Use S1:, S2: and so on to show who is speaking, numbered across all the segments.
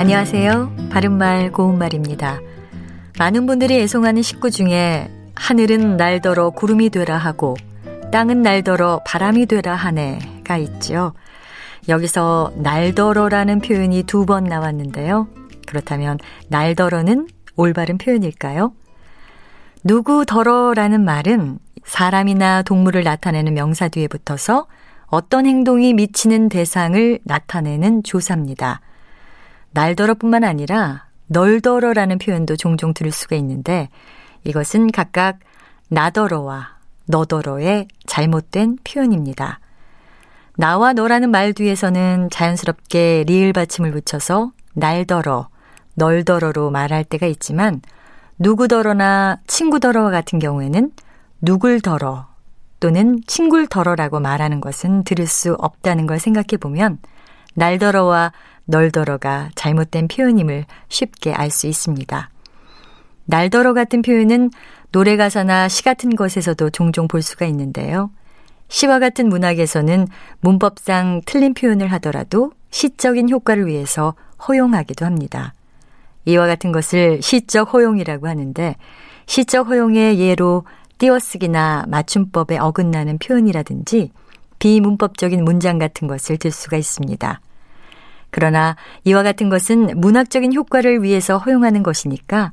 S1: 안녕하세요. 바른말 고운말입니다. 많은 분들이 애송하는 식구 중에 하늘은 날더러 구름이 되라 하고 땅은 날더러 바람이 되라 하네가 있죠. 여기서 날더러라는 표현이 두 번 나왔는데요. 그렇다면 날더러는 올바른 표현일까요? 누구더러라는 말은 사람이나 동물을 나타내는 명사 뒤에 붙어서 어떤 행동이 미치는 대상을 나타내는 조사입니다. 날더러뿐만 아니라 널더러라는 표현도 종종 들을 수가 있는데 이것은 각각 나더러와 너더러의 잘못된 표현입니다. 나와 너라는 말 뒤에서는 자연스럽게 리을 받침을 붙여서 날더러, 널더러로 말할 때가 있지만 누구더러나 친구더러와 같은 경우에는 누굴더러 또는 친굴더러라고 말하는 것은 들을 수 없다는 걸 생각해 보면 날더러와 널더러가 잘못된 표현임을 쉽게 알 수 있습니다. 날더러 같은 표현은 노래 가사나 시 같은 것에서도 종종 볼 수가 있는데요. 시와 같은 문학에서는 문법상 틀린 표현을 하더라도 시적인 효과를 위해서 허용하기도 합니다. 이와 같은 것을 시적 허용이라고 하는데 시적 허용의 예로 띄어쓰기나 맞춤법에 어긋나는 표현이라든지 비문법적인 문장 같은 것을 들 수가 있습니다. 그러나 이와 같은 것은 문학적인 효과를 위해서 허용하는 것이니까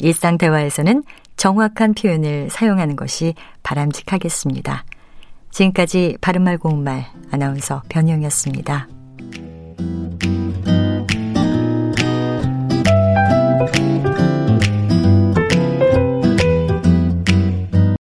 S1: 일상 대화에서는 정확한 표현을 사용하는 것이 바람직하겠습니다. 지금까지 바른말 고운말 아나운서 변희영이었습니다.